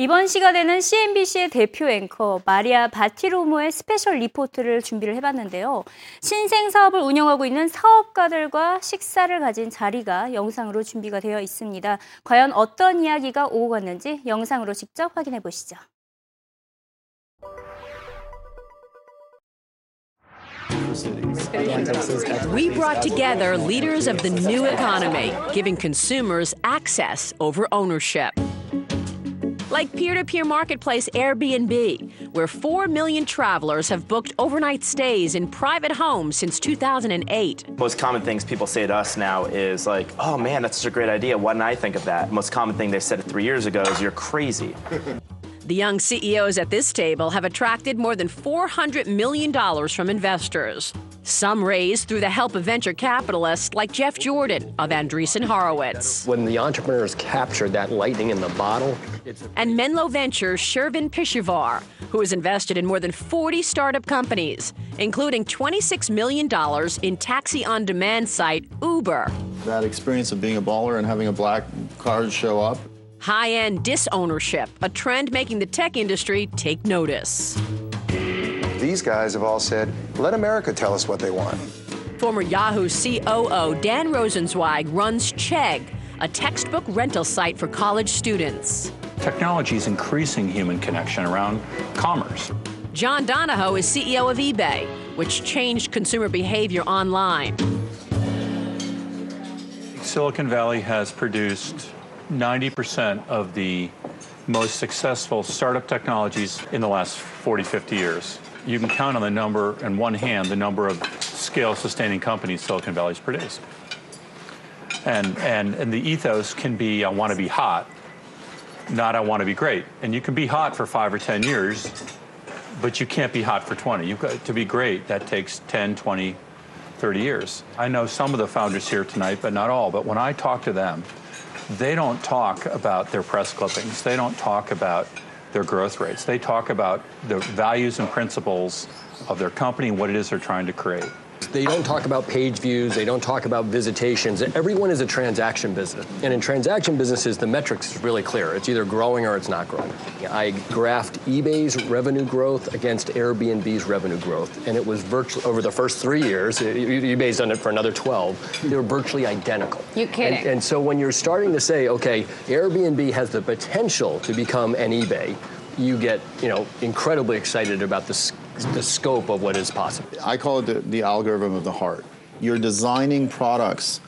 이번 시간에는 CNBC의 대표 앵커 마리아 바티로모의 스페셜 리포트를 준비를 해봤는데요. 신생 사업을 운영하고 있는 사업가들과 식사를 가진 자리가 영상으로 준비가 되어 있습니다. 과연 어떤 이야기가 오고 갔는지 영상으로 직접 확인해 보시죠. We brought together leaders of the new economy, giving consumers access over ownership. Like peer to peer marketplace Airbnb, where 4 million travelers have booked overnight stays in private homes since 2008. Most common things people say to us now is like, oh man, that's such a great idea. Why didn't I think of that? Most common thing they said three years ago is, you're crazy. The young CEOs at this table have attracted more than $400 million from investors. Some raised through the help of venture capitalists like Jeff Jordan of Andreessen Horowitz. When the entrepreneurs captured that lightning in the bottle, and Menlo Ventures' Shervin Pishevar, who has invested in more than 40 startup companies, including $26 million in taxi on demand site Uber. That experience of being a baller and having a black card show up. High end disownership, a trend making the tech industry take notice. These guys have all said, let America tell us what they want. Former Yahoo COO Dan Rosensweig runs Chegg, a textbook rental site for college students. Technology is increasing human connection around commerce. John Donahoe is CEO of eBay, which changed consumer behavior online. Silicon Valley has produced 90% of the most successful startup technologies in the last 40, 50 years. You can count on the number, in one hand, the number of scale sustaining companies Silicon Valley's produced. And, and, and the ethos can be I want to be hot, not I want to be great. And you can be hot for five or 10 years, but you can't be hot for 20. You've got to be great, that takes 10, 20, 30 years. I know some of the founders here tonight, but not all. But when I talk to them, they don't talk about their press clippings. They don't talk about their growth rates. They talk about the values and principles of their company and what it is they're trying to create. They don't talk about page views. They don't talk about visitations. Everyone is a transaction business. And in transaction businesses, the metrics is really clear. It's either growing or it's not growing. I graphed eBay's revenue growth against Airbnb's revenue growth. And it was virtually, over the first three years, eBay's done it for another 12, they were virtually identical. You kidding? And, and so when you're starting to say, okay, Airbnb has the potential to become an eBay, you get, you know, incredibly excited about the, the scope of what is possible. I call it the, the algorithm of the heart. You're designing products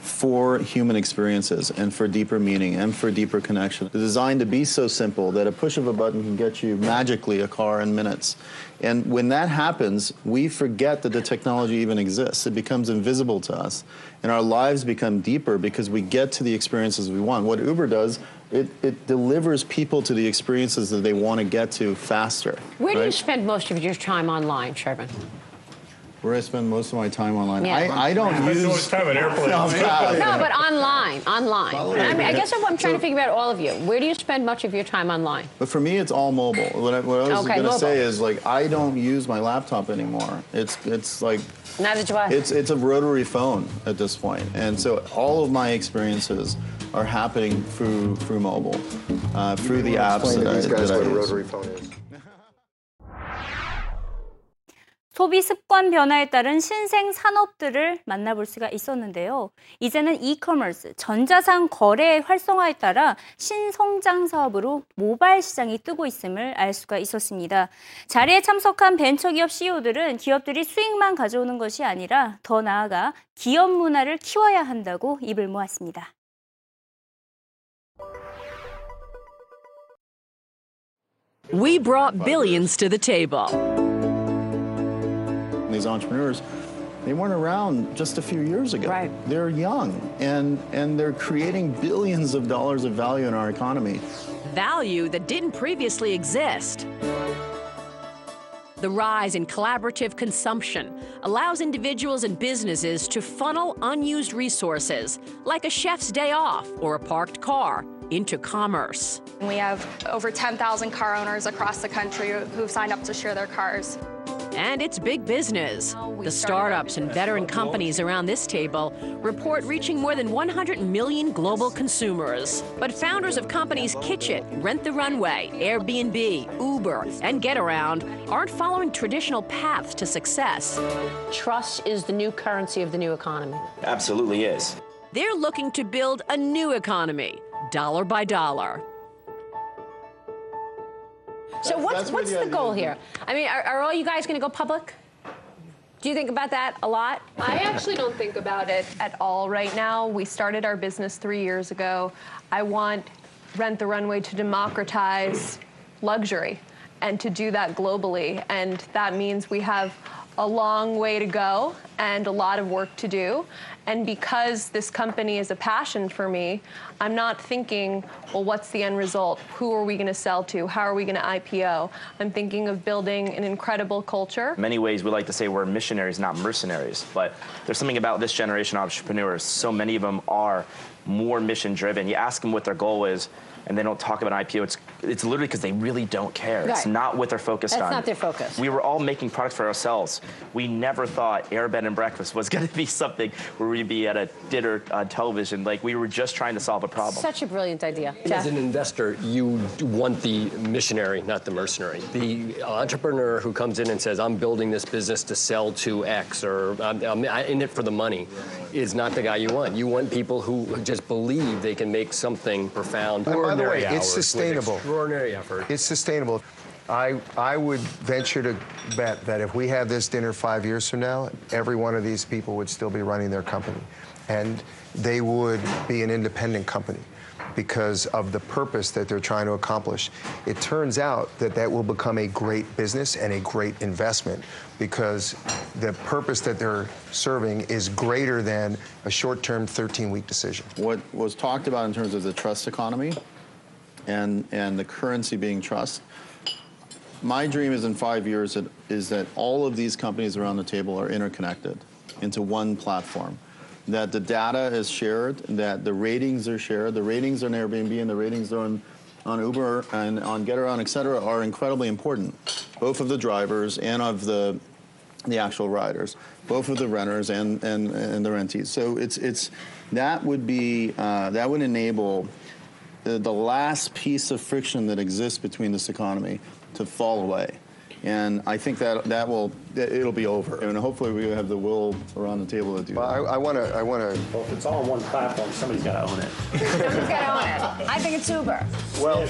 for human experiences and for deeper meaning and for deeper connection. They're designed to be so simple that a push of a button can get you magically a car in minutes. And when that happens, we forget that the technology even exists. It becomes invisible to us. And our lives become deeper because we get to the experiences we want. What Uber does, it, it delivers people to the experiences that they want to get to faster. Where right? do you spend most of your time online, Shervin? Where I spend most of my time online. Yeah. I, I don't use. much time in airplanes. No, No, but online, online. I, mean, I guess I'm trying to figure out all of you. Where do you spend much of your time online? But for me, it's all mobile. What I, what I was Okay, going to say is like I don't use my laptop anymore. It's it's like Neither do I. it's it's a rotary phone at this point, and so all of my experiences are happening through through mobile, uh, through the apps Explain that to I, these guys that I what a use. 소비 습관 변화에 따른 신생 산업들을 만나볼 수가 있었는데요. 이제는 이커머스, 전자상 거래의 활성화에 따라 신성장 사업으로 모바일 시장이 뜨고 있음을 알 수가 있었습니다. 자리에 참석한 벤처기업 CEO들은 기업들이 수익만 가져오는 것이 아니라 더 나아가 기업 문화를 키워야 한다고 입을 모았습니다. We brought billions to the table. These entrepreneurs, they weren't around just a few years ago. Right. They're young, and and they're creating billions of dollars of value in our economy. Value that didn't previously exist. The rise in collaborative consumption allows individuals and businesses to funnel unused resources, like a chef's day off or a parked car, into commerce. We have over 10,000 car owners across the country who've signed up to share their cars. And it's big business. The startups and veteran companies around this table report reaching more than 100 million global consumers. But founders of companies Kitchit, Rent the Runway, Airbnb, Uber, and Getaround aren't following traditional paths to success. Trust is the new currency of the new economy. Absolutely is. They're looking to build a new economy, dollar by dollar. So what's what's the the goal here? I mean, are, are all you guys going to go public? Do you think about that a lot? I actually don't think about it at all right now. We started our business three years ago. I want Rent the Runway to democratize luxury and to do that globally. And that means we have a long way to go and a lot of work to do. And because this company is a passion for me, I'm not thinking, well, what's the end result? Who are we going to sell to? How are we going to IPO? I'm thinking of building an incredible culture. Many ways, we like to say we're missionaries, not mercenaries. But there's something about this generation of entrepreneurs. So many of them are more mission driven. You ask them what their goal is, and they don't talk about IPO. It's it's literally because they really don't care. It's not what they're focused That's on. not their focus. We were all making products for ourselves. We never thought Air Bed and Breakfast was going to be something where we'd be at a dinner on television. Like we were just trying to solve a problem. Such a brilliant idea. As Jeff? an investor, you want the missionary, not the mercenary. The entrepreneur who comes in and says, I'm building this business to sell to X or I'm, I'm in it for the money is not the guy you want. You want people who just believe they can make something profound. And by the way, Ordinary it's sustainable. Extraordinary effort. It's sustainable. I, I would venture to bet that if we have this dinner five years from now, every one of these people would still be running their company. And they would be an independent company because of the purpose that they're trying to accomplish. It turns out that that will become a great business and a great investment because the purpose that they're serving is greater than a short term 13 week decision. What was talked about in terms of the trust economy and, and the currency being trust, my dream is in five years is that all of these companies around the table are interconnected into one platform. That the data is shared, that the ratings are shared. The ratings on Airbnb and the ratings on, on Uber and on Getaround, et cetera, are incredibly important, both of the drivers and of the, the actual riders, both of the renters and, and, and the rentees. So it's, it's, that would be, uh, that would enable the, the last piece of friction that exists between this economy to fall away. And I think that that will, it'll be over. And hopefully we have the will around the table to do Well, that. I, I want to, I want to Well, if it's all on one platform, somebody's got to own it. Somebody's got to own it. I think it's Uber. Well,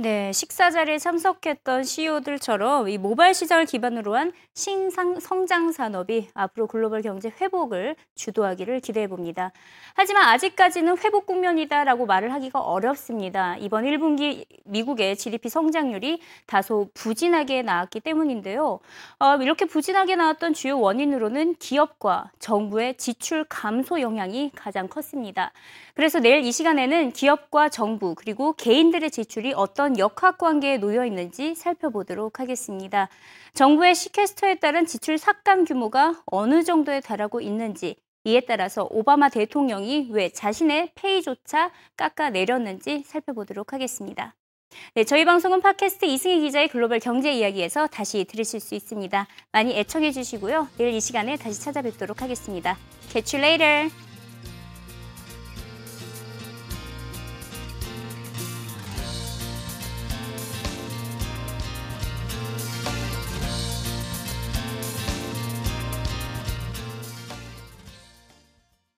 네, 식사 자리에 참석했던 CEO들처럼 이 모바일 시장을 기반으로 한 신상 성장 산업이 앞으로 글로벌 경제 회복을 주도하기를 기대해 봅니다. 하지만 아직까지는 회복 국면이다라고 말을 하기가 어렵습니다. 이번 1분기 미국의 GDP 성장률이 다소 부진하게 나왔기 때문인데요. 어, 이렇게 부진하게 나왔던 주요 원인으로는 기업과 정부의 지출 감소 영향이 가장 컸습니다. 그래서 내일 이 시간에는 기업과 정부 그리고 개인들의 지출이 어떤 역학 관계에 놓여 있는지 살펴보도록 하겠습니다. 정부의 시퀘스터에 따른 지출 삭감 규모가 어느 정도에 달하고 있는지 이에 따라서 오바마 대통령이 왜 자신의 페이조차 깎아내렸는지 살펴보도록 하겠습니다. 네, 저희 방송은 팟캐스트 이승희 기자의 글로벌 경제 이야기에서 다시 들으실 수 있습니다. 많이 애청해 주시고요. 내일 이 시간에 다시 찾아뵙도록 하겠습니다. Catch you later.